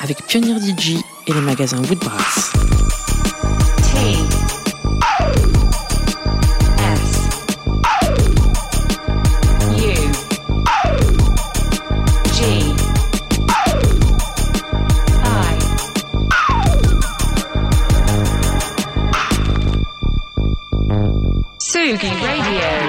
avec Pionnier DJ et le magasin Woodbrass. Sugi Radio.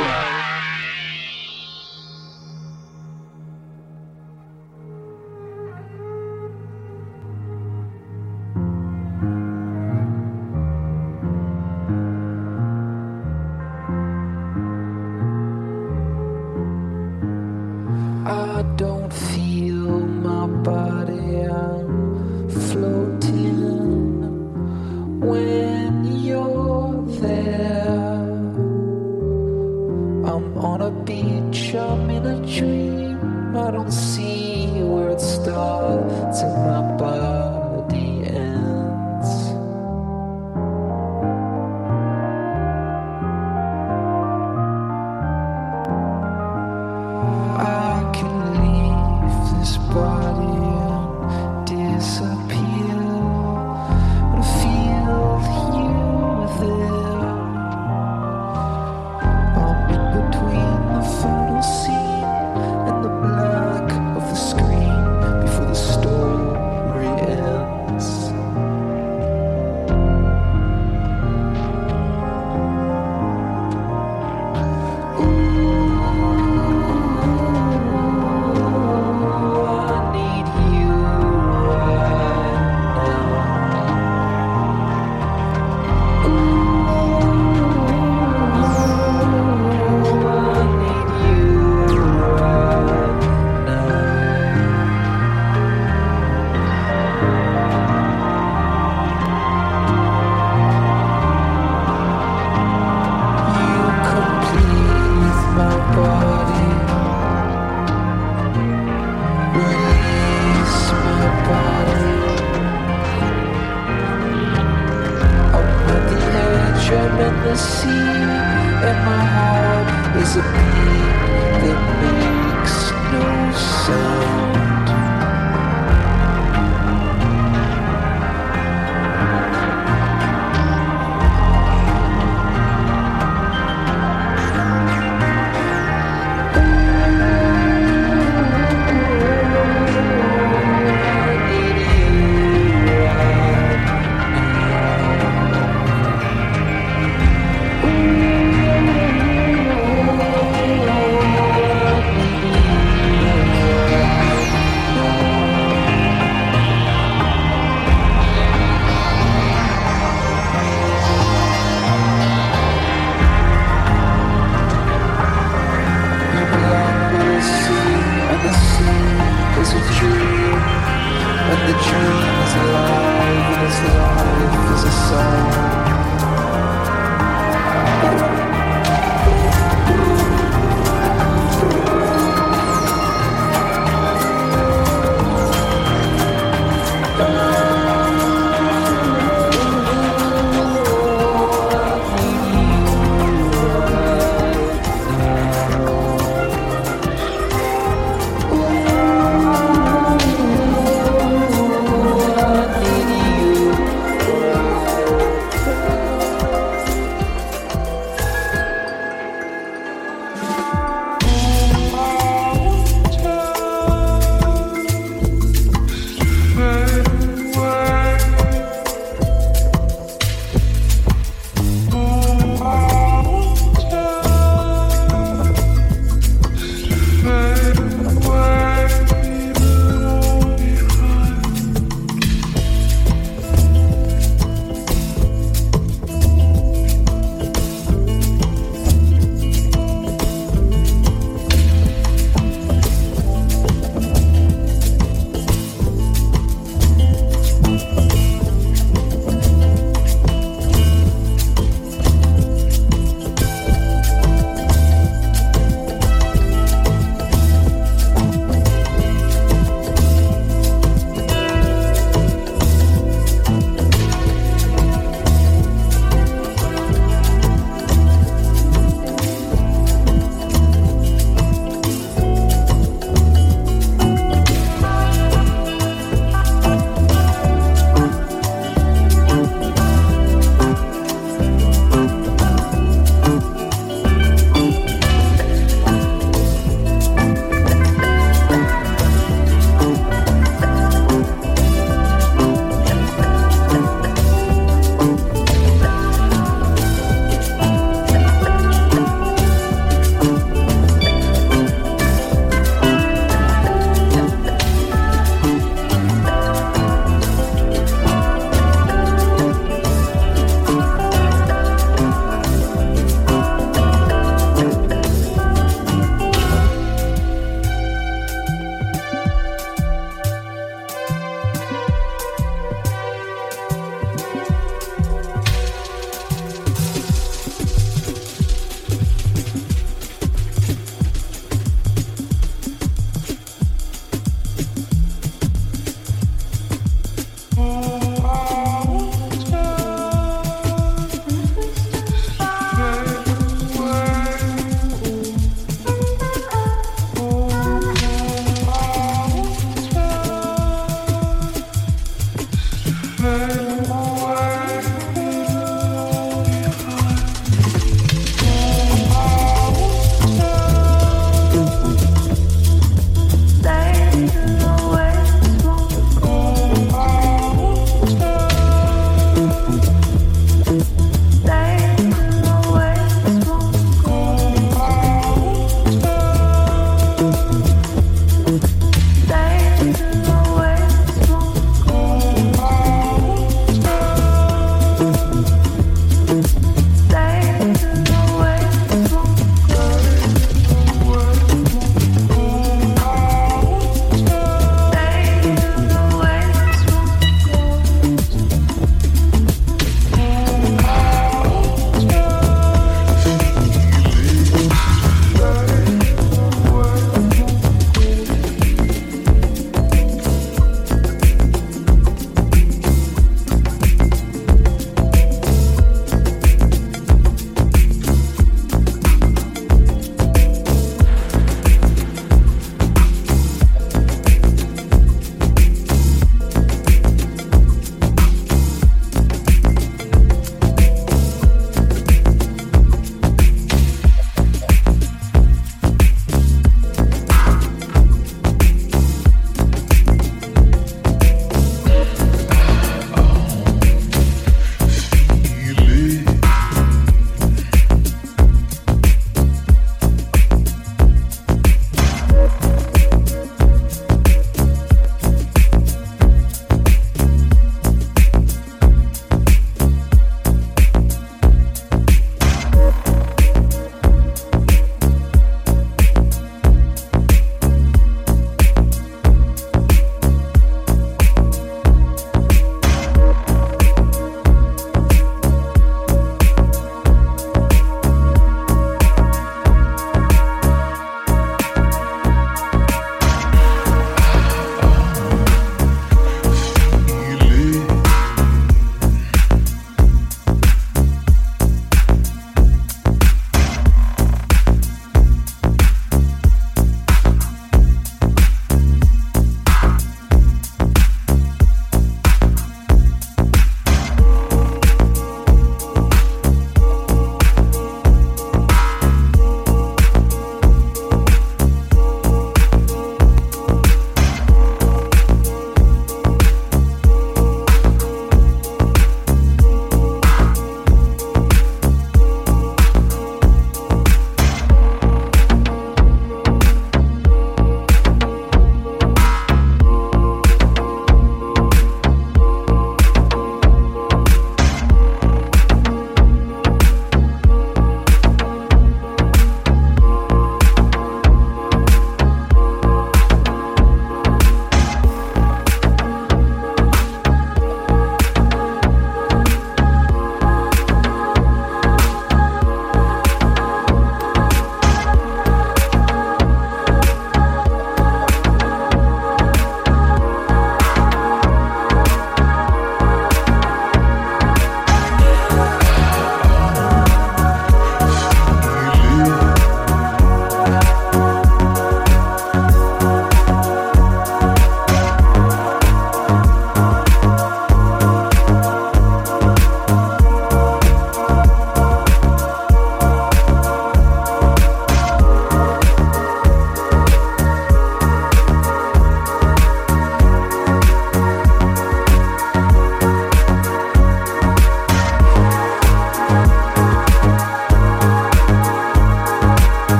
Disappear,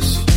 service.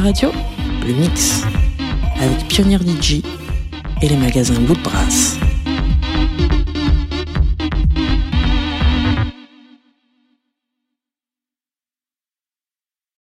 Radio, le mix avec Pionnier DJ et les magasins Woodbrass.